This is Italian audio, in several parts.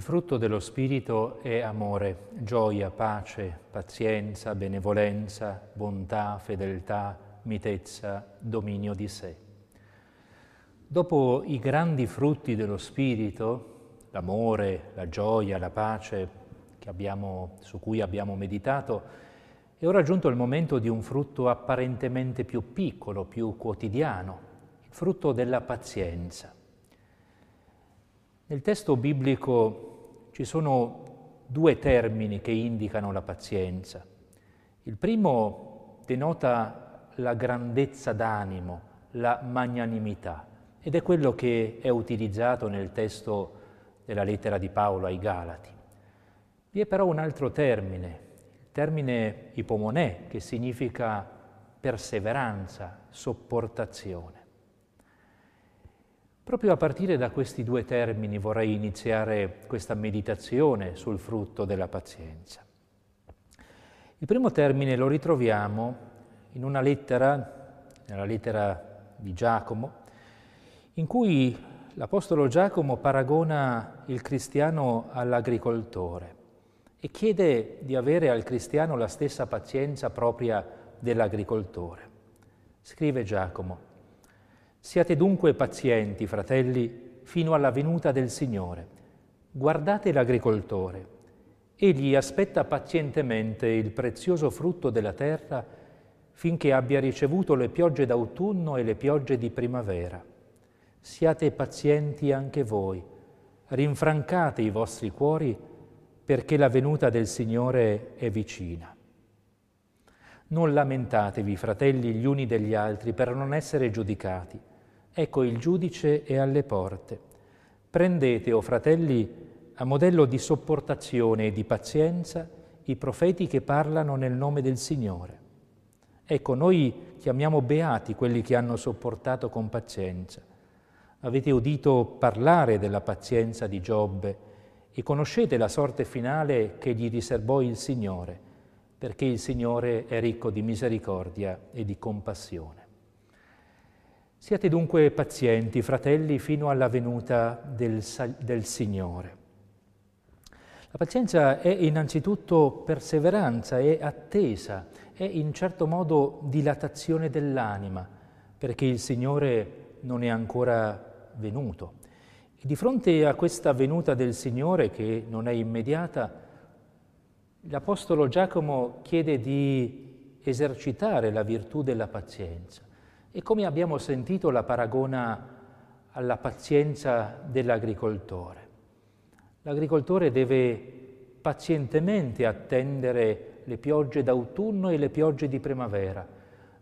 Il frutto dello Spirito è amore, gioia, pace, pazienza, benevolenza, bontà, fedeltà, mitezza, dominio di sé. Dopo i grandi frutti dello Spirito, l'amore, la gioia, la pace abbiamo, su cui abbiamo meditato, è ora giunto il momento di un frutto apparentemente più piccolo, più quotidiano, il frutto della pazienza. Nel testo biblico ci sono due termini che indicano la pazienza. Il primo denota la grandezza d'animo, la magnanimità, ed è quello che è utilizzato nel testo della lettera di Paolo ai Galati. Vi è però un altro termine, il termine ipomonè, che significa perseveranza, sopportazione. Proprio a partire da questi due termini vorrei iniziare questa meditazione sul frutto della pazienza. Il primo termine lo ritroviamo in una lettera, nella lettera di Giacomo, in cui l'Apostolo Giacomo paragona il cristiano all'agricoltore e chiede di avere al cristiano la stessa pazienza propria dell'agricoltore. Scrive Giacomo, Siate dunque pazienti, fratelli, fino alla venuta del Signore. Guardate l'agricoltore. Egli aspetta pazientemente il prezioso frutto della terra finché abbia ricevuto le piogge d'autunno e le piogge di primavera. Siate pazienti anche voi, rinfrancate i vostri cuori perché la venuta del Signore è vicina. Non lamentatevi, fratelli, gli uni degli altri per non essere giudicati. Ecco il giudice è alle porte. Prendete, o oh fratelli, a modello di sopportazione e di pazienza i profeti che parlano nel nome del Signore. Ecco, noi chiamiamo beati quelli che hanno sopportato con pazienza. Avete udito parlare della pazienza di Giobbe e conoscete la sorte finale che gli riservò il Signore, perché il Signore è ricco di misericordia e di compassione. Siate dunque pazienti, fratelli, fino alla venuta del, del, Signore. La pazienza è innanzitutto perseveranza, è attesa, è in certo modo dilatazione dell'anima, perché il Signore non è ancora venuto. E di fronte a questa venuta del Signore, che non è immediata, l'Apostolo Giacomo chiede di esercitare la virtù della pazienza e come abbiamo sentito la paragona alla pazienza dell'agricoltore. L'agricoltore deve pazientemente attendere le piogge d'autunno e le piogge di primavera,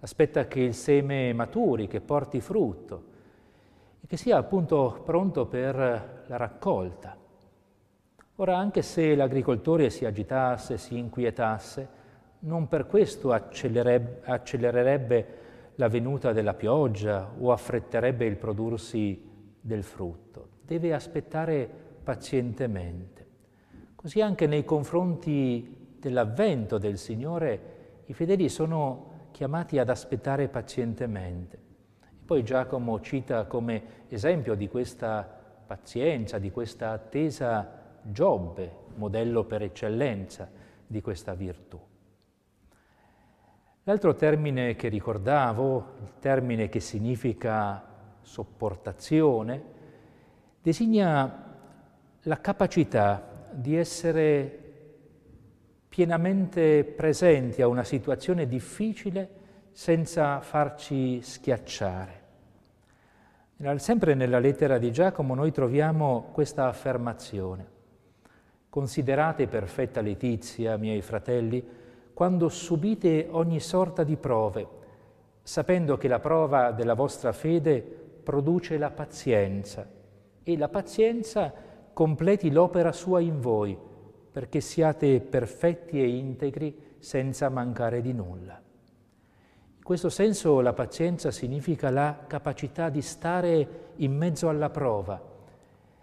aspetta che il seme maturi, che porti frutto e che sia appunto pronto per la raccolta. Ora, anche se l'agricoltore si agitasse, si inquietasse, non per questo accelererebbe la venuta della pioggia o affretterebbe il prodursi del frutto. Deve aspettare pazientemente. Così anche nei confronti dell'avvento del Signore i fedeli sono chiamati ad aspettare pazientemente. E poi Giacomo cita come esempio di questa pazienza, di questa attesa Giobbe, modello per eccellenza di questa virtù. L'altro termine che ricordavo, il termine che significa sopportazione, designa la capacità di essere pienamente presenti a una situazione difficile senza farci schiacciare. Sempre nella lettera di Giacomo noi troviamo questa affermazione. Considerate perfetta letizia, miei fratelli, quando subite ogni sorta di prove, sapendo che la prova della vostra fede produce la pazienza e la pazienza completi l'opera sua in voi, perché siate perfetti e integri senza mancare di nulla. In questo senso la pazienza significa la capacità di stare in mezzo alla prova,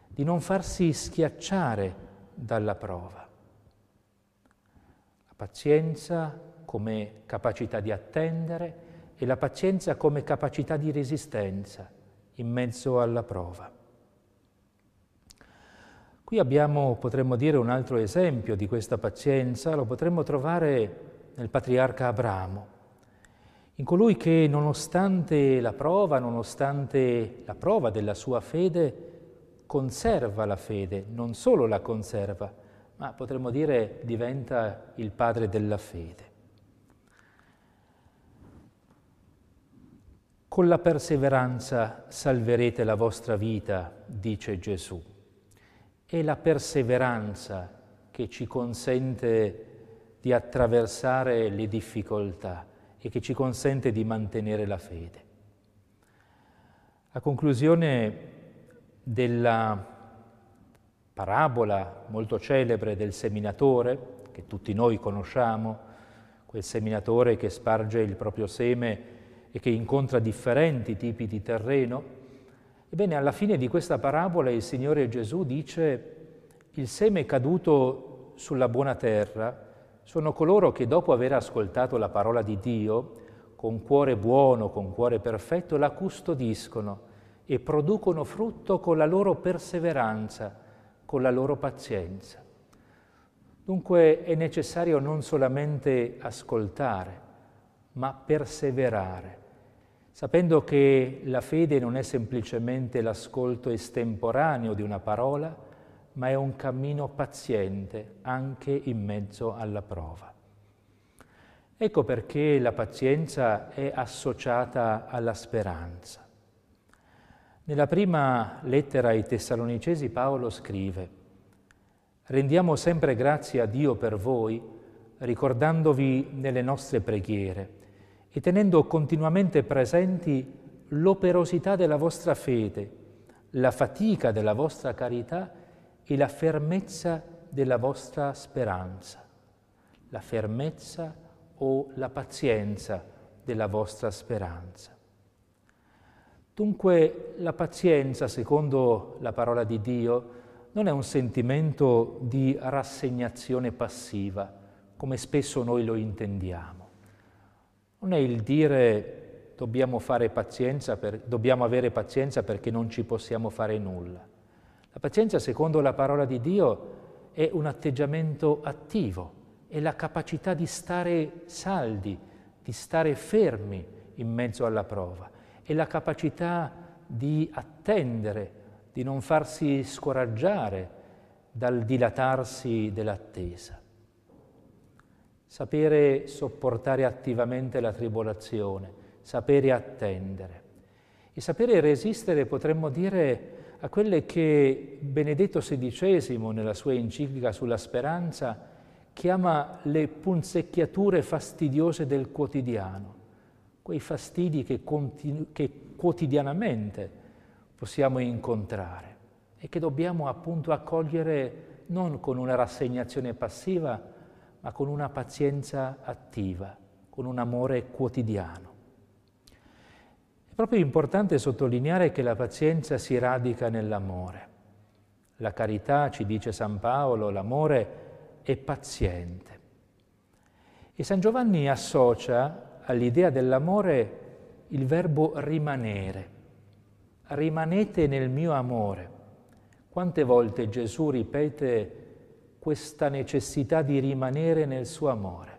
di non farsi schiacciare dalla prova pazienza come capacità di attendere e la pazienza come capacità di resistenza in mezzo alla prova. Qui abbiamo, potremmo dire, un altro esempio di questa pazienza, lo potremmo trovare nel patriarca Abramo, in colui che nonostante la prova, nonostante la prova della sua fede, conserva la fede, non solo la conserva, ma potremmo dire diventa il padre della fede. Con la perseveranza salverete la vostra vita, dice Gesù. È la perseveranza che ci consente di attraversare le difficoltà e che ci consente di mantenere la fede. A conclusione della parabola molto celebre del seminatore, che tutti noi conosciamo, quel seminatore che sparge il proprio seme e che incontra differenti tipi di terreno, ebbene alla fine di questa parabola il Signore Gesù dice il seme caduto sulla buona terra. Sono coloro che dopo aver ascoltato la parola di Dio, con cuore buono, con cuore perfetto, la custodiscono e producono frutto con la loro perseveranza, con la loro pazienza. Dunque è necessario non solamente ascoltare, ma perseverare sapendo che la fede non è semplicemente l'ascolto estemporaneo di una parola, ma è un cammino paziente anche in mezzo alla prova. Ecco perché la pazienza è associata alla speranza. Nella prima lettera ai Tessalonicesi Paolo scrive, Rendiamo sempre grazie a Dio per voi, ricordandovi nelle nostre preghiere e tenendo continuamente presenti l'operosità della vostra fede, la fatica della vostra carità e la fermezza della vostra speranza, la fermezza o la pazienza della vostra speranza. Dunque la pazienza, secondo la parola di Dio, non è un sentimento di rassegnazione passiva, come spesso noi lo intendiamo non è il dire dobbiamo, per, dobbiamo avere pazienza perché non ci possiamo fare nulla. La pazienza, secondo la parola di Dio, è un atteggiamento attivo, è la capacità di stare saldi, di stare fermi in mezzo alla prova, è la capacità di attendere, di non farsi scoraggiare dal dilatarsi dell'attesa. Sapere sopportare attivamente la tribolazione, sapere attendere. E sapere resistere, potremmo dire, a quelle che Benedetto XVI nella sua enciclica sulla speranza chiama le punzecchiature fastidiose del quotidiano, quei fastidi che, che quotidianamente possiamo incontrare e che dobbiamo appunto accogliere non con una rassegnazione passiva, ma con una pazienza attiva, con un amore quotidiano. È proprio importante sottolineare che la pazienza si radica nell'amore. La carità, ci dice San Paolo, l'amore è paziente. E San Giovanni associa all'idea dell'amore il verbo rimanere. Rimanete nel mio amore. Quante volte Gesù ripete questa necessità di rimanere nel suo amore.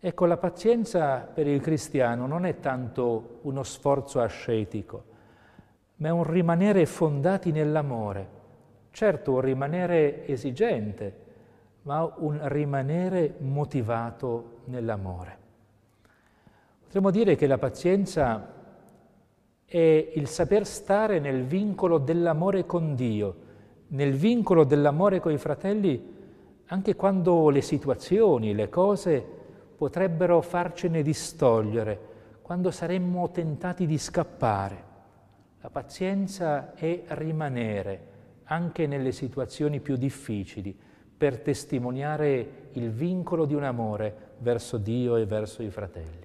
Ecco, la pazienza per il cristiano non è tanto uno sforzo ascetico, ma è un rimanere fondati nell'amore. Certo, un rimanere esigente, ma un rimanere motivato nell'amore. Potremmo dire che la pazienza è il saper stare nel vincolo dell'amore con Dio, nel vincolo dell'amore con i fratelli anche quando le situazioni, le cose potrebbero farcene distogliere, quando saremmo tentati di scappare. La pazienza è rimanere anche nelle situazioni più difficili per testimoniare il vincolo di un amore verso Dio e verso i fratelli.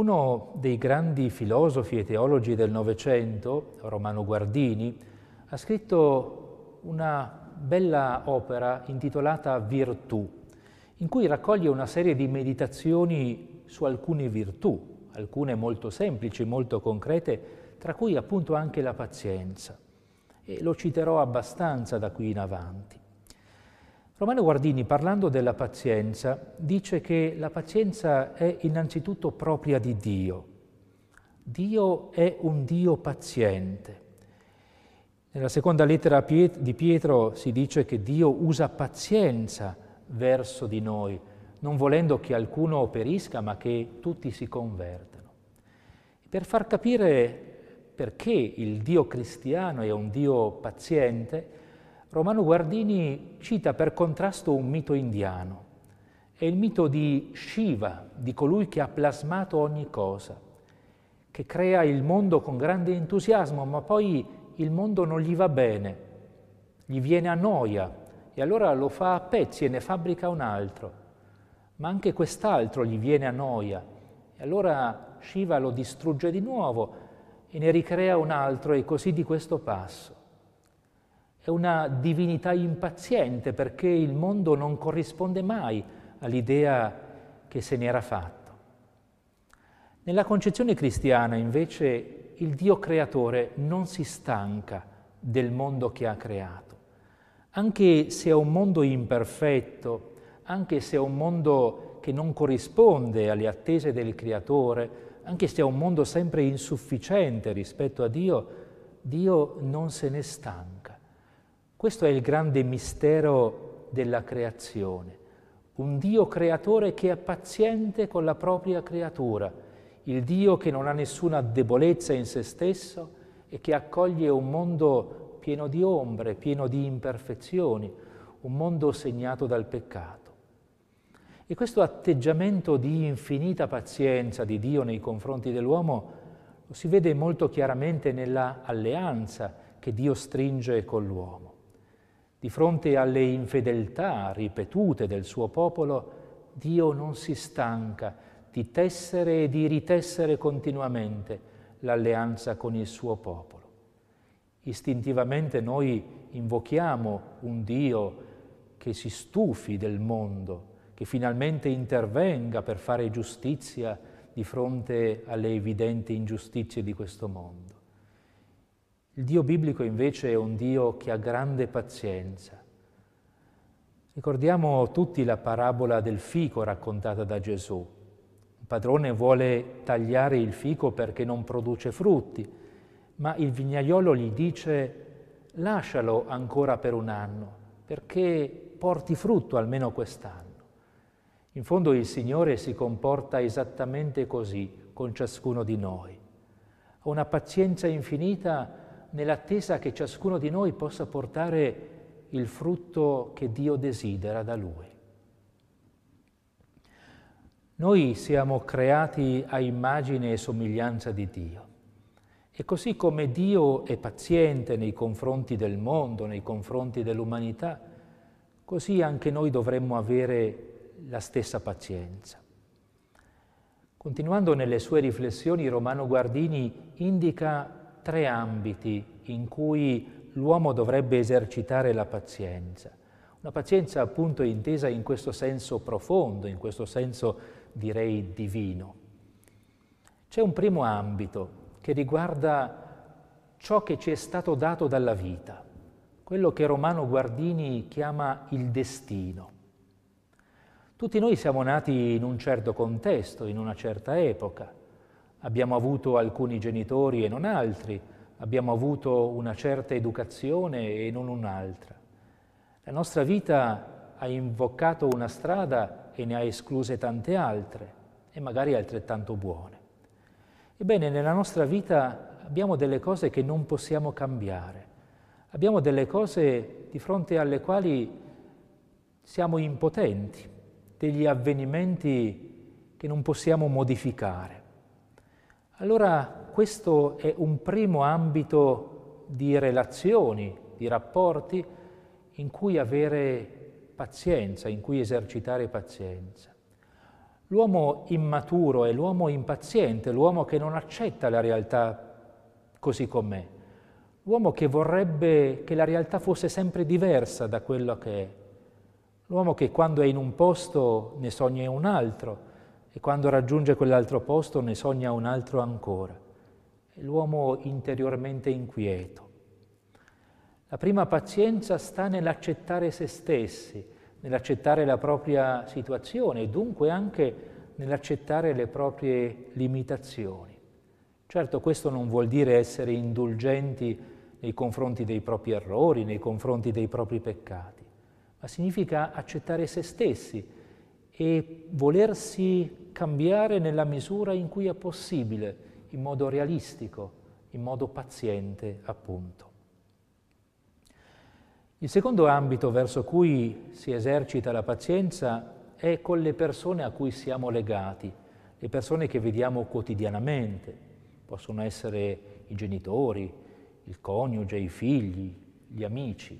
Uno dei grandi filosofi e teologi del Novecento, Romano Guardini, ha scritto una bella opera intitolata Virtù, in cui raccoglie una serie di meditazioni su alcune virtù, alcune molto semplici, molto concrete, tra cui appunto anche la pazienza. e lo citerò abbastanza da qui in avanti. Romano Guardini, parlando della pazienza, dice che la pazienza è innanzitutto propria di Dio. Dio è un Dio paziente. Nella seconda lettera di Pietro si dice che Dio usa pazienza verso di noi, non volendo che alcuno perisca, ma che tutti si convertano. Per far capire perché il Dio cristiano è un Dio paziente, Romano Guardini cita per contrasto un mito indiano. È il mito di Shiva, di colui che ha plasmato ogni cosa, che crea il mondo con grande entusiasmo, ma poi il mondo non gli va bene, gli viene a noia e allora lo fa a pezzi e ne fabbrica un altro. Ma anche quest'altro gli viene a noia e allora Shiva lo distrugge di nuovo e ne ricrea un altro e così di questo passo. È una divinità impaziente perché il mondo non corrisponde mai all'idea che se n'era fatto. Nella concezione cristiana invece il Dio creatore non si stanca del mondo che ha creato. Anche se è un mondo imperfetto, anche se è un mondo che non corrisponde alle attese del creatore, anche se è un mondo sempre insufficiente rispetto a Dio, Dio non se ne stanca. Questo è il grande mistero della creazione. Un Dio creatore che è paziente con la propria creatura il Dio che non ha nessuna debolezza in se stesso e che accoglie un mondo pieno di ombre, pieno di imperfezioni, un mondo segnato dal peccato. E questo atteggiamento di infinita pazienza di Dio nei confronti dell'uomo lo si vede molto chiaramente nella alleanza che Dio stringe con l'uomo. Di fronte alle infedeltà ripetute del suo popolo, Dio non si stanca di tessere e di ritessere continuamente l'alleanza con il suo popolo. Istintivamente noi invochiamo un Dio che si stufi del mondo, che finalmente intervenga per fare giustizia di fronte alle evidenti ingiustizie di questo mondo. Il Dio biblico invece è un Dio che ha grande pazienza. Ricordiamo tutti la parabola del fico raccontata da Gesù padrone vuole tagliare il fico perché non produce frutti, ma il vignaiolo gli dice lascialo ancora per un anno perché porti frutto almeno quest'anno. In fondo il Signore si comporta esattamente così con ciascuno di noi. Ha una pazienza infinita nell'attesa che ciascuno di noi possa portare il frutto che Dio desidera da Lui. Noi siamo creati a immagine e somiglianza di Dio. E così come Dio è paziente nei confronti del mondo, nei confronti dell'umanità, così anche noi dovremmo avere la stessa pazienza. Continuando nelle sue riflessioni, Romano Guardini indica tre ambiti in cui l'uomo dovrebbe esercitare la pazienza. Una pazienza appunto intesa in questo senso profondo, in questo senso direi divino. C'è un primo ambito che riguarda ciò che ci è stato dato dalla vita, quello che Romano Guardini chiama il destino. Tutti noi siamo nati in un certo contesto, in una certa epoca. Abbiamo avuto alcuni genitori e non altri, abbiamo avuto una certa educazione e non un'altra. La nostra vita ha invoccato una strada e ne ha escluse tante altre e magari altrettanto buone. Ebbene, nella nostra vita abbiamo delle cose che non possiamo cambiare, abbiamo delle cose di fronte alle quali siamo impotenti, degli avvenimenti che non possiamo modificare. Allora questo è un primo ambito di relazioni, di rapporti in cui avere pazienza, in cui esercitare pazienza. L'uomo immaturo è l'uomo impaziente, l'uomo che non accetta la realtà così com'è, l'uomo che vorrebbe che la realtà fosse sempre diversa da quello che è, l'uomo che quando è in un posto ne sogna un altro e quando raggiunge quell'altro posto ne sogna un altro ancora, è l'uomo interiormente inquieto. La prima pazienza sta nell'accettare se stessi, nell'accettare la propria situazione e dunque anche nell'accettare le proprie limitazioni. Certo questo non vuol dire essere indulgenti nei confronti dei propri errori, nei confronti dei propri peccati, ma significa accettare se stessi e volersi cambiare nella misura in cui è possibile, in modo realistico, in modo paziente, appunto. Il secondo ambito verso cui si esercita la pazienza è con le persone a cui siamo legati, le persone che vediamo quotidianamente, possono essere i genitori, il coniuge, i figli, gli amici.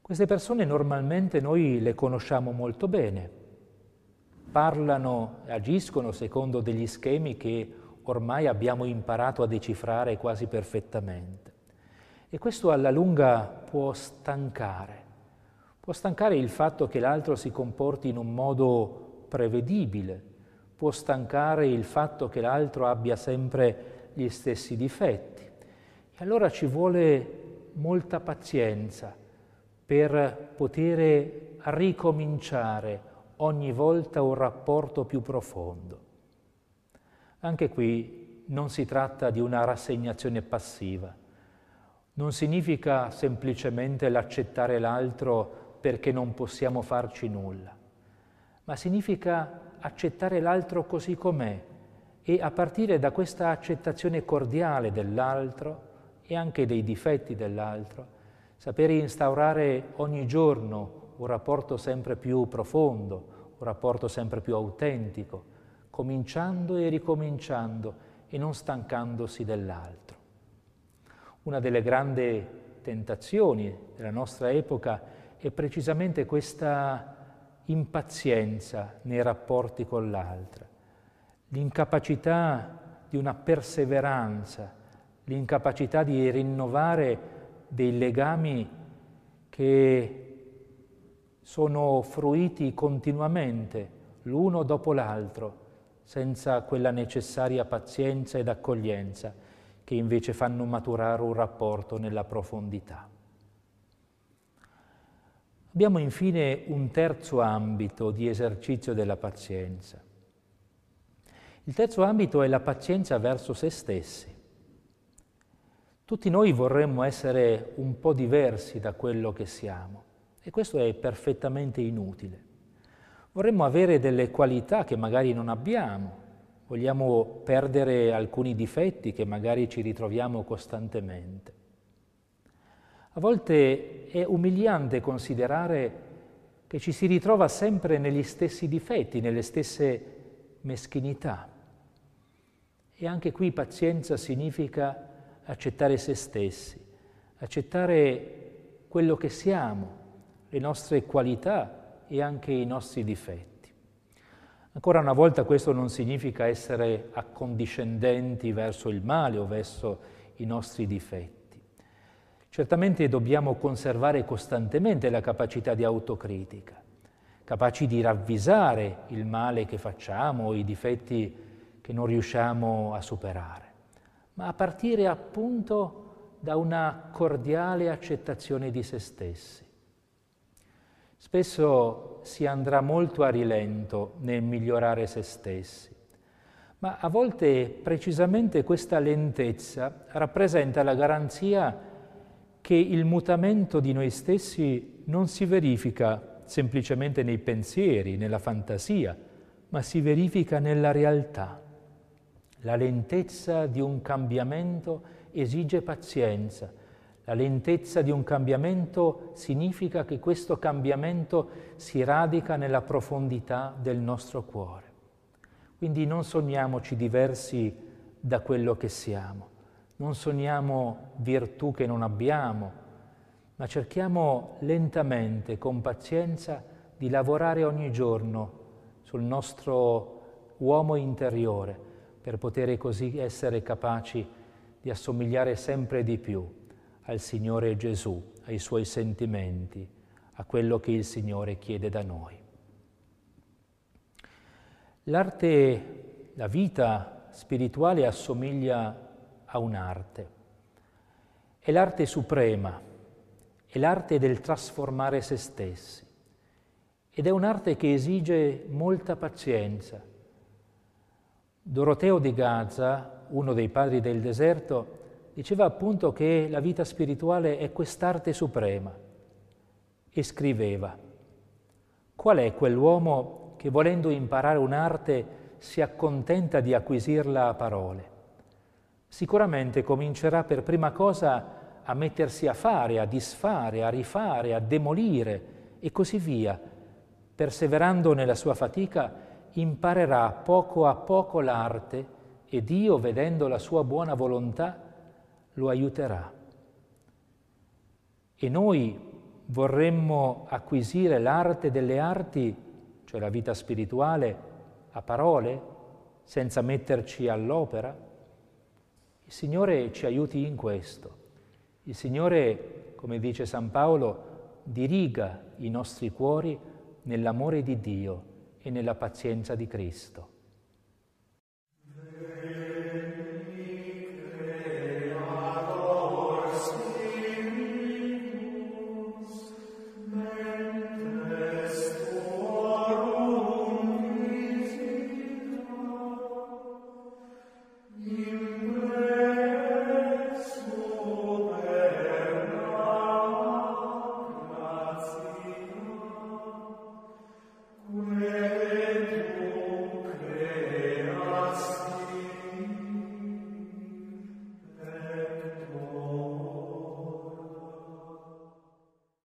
Queste persone normalmente noi le conosciamo molto bene, parlano agiscono secondo degli schemi che ormai abbiamo imparato a decifrare quasi perfettamente. E questo alla lunga può stancare. Può stancare il fatto che l'altro si comporti in un modo prevedibile, può stancare il fatto che l'altro abbia sempre gli stessi difetti. E allora ci vuole molta pazienza per poter ricominciare ogni volta un rapporto più profondo. Anche qui non si tratta di una rassegnazione passiva non significa semplicemente l'accettare l'altro perché non possiamo farci nulla, ma significa accettare l'altro così com'è e a partire da questa accettazione cordiale dell'altro e anche dei difetti dell'altro, sapere instaurare ogni giorno un rapporto sempre più profondo, un rapporto sempre più autentico, cominciando e ricominciando e non stancandosi dell'altro. Una delle grandi tentazioni della nostra epoca è precisamente questa impazienza nei rapporti con l'altra, l'incapacità di una perseveranza, l'incapacità di rinnovare dei legami che sono fruiti continuamente l'uno dopo l'altro, senza quella necessaria pazienza ed accoglienza che invece fanno maturare un rapporto nella profondità. Abbiamo infine un terzo ambito di esercizio della pazienza. Il terzo ambito è la pazienza verso se stessi. Tutti noi vorremmo essere un po' diversi da quello che siamo e questo è perfettamente inutile. Vorremmo avere delle qualità che magari non abbiamo, vogliamo perdere alcuni difetti che magari ci ritroviamo costantemente. A volte è umiliante considerare che ci si ritrova sempre negli stessi difetti, nelle stesse meschinità. E anche qui pazienza significa accettare se stessi, accettare quello che siamo, le nostre qualità e anche i nostri difetti. Ancora una volta questo non significa essere accondiscendenti verso il male o verso i nostri difetti. Certamente dobbiamo conservare costantemente la capacità di autocritica, capaci di ravvisare il male che facciamo o i difetti che non riusciamo a superare, ma a partire appunto da una cordiale accettazione di se stessi Spesso si andrà molto a rilento nel migliorare se stessi, ma a volte precisamente questa lentezza rappresenta la garanzia che il mutamento di noi stessi non si verifica semplicemente nei pensieri, nella fantasia, ma si verifica nella realtà. La lentezza di un cambiamento esige pazienza, la lentezza di un cambiamento significa che questo cambiamento si radica nella profondità del nostro cuore. Quindi non sogniamoci diversi da quello che siamo, non sogniamo virtù che non abbiamo, ma cerchiamo lentamente, con pazienza, di lavorare ogni giorno sul nostro uomo interiore per poter così essere capaci di assomigliare sempre di più al Signore Gesù, ai suoi sentimenti, a quello che il Signore chiede da noi. L'arte, la vita spirituale assomiglia a un'arte. è l'arte suprema, è l'arte del trasformare se stessi ed è un'arte che esige molta pazienza. Doroteo di Gaza, uno dei padri del deserto, diceva appunto che la vita spirituale è quest'arte suprema e scriveva, qual è quell'uomo che volendo imparare un'arte si accontenta di acquisirla a parole? Sicuramente comincerà per prima cosa a mettersi a fare, a disfare, a rifare, a demolire e così via. Perseverando nella sua fatica, imparerà poco a poco l'arte e Dio, vedendo la sua buona volontà, lo aiuterà. E noi vorremmo acquisire l'arte delle arti, cioè la vita spirituale, a parole, senza metterci all'opera? Il Signore ci aiuti in questo. Il Signore, come dice San Paolo, diriga i nostri cuori nell'amore di Dio e nella pazienza di Cristo.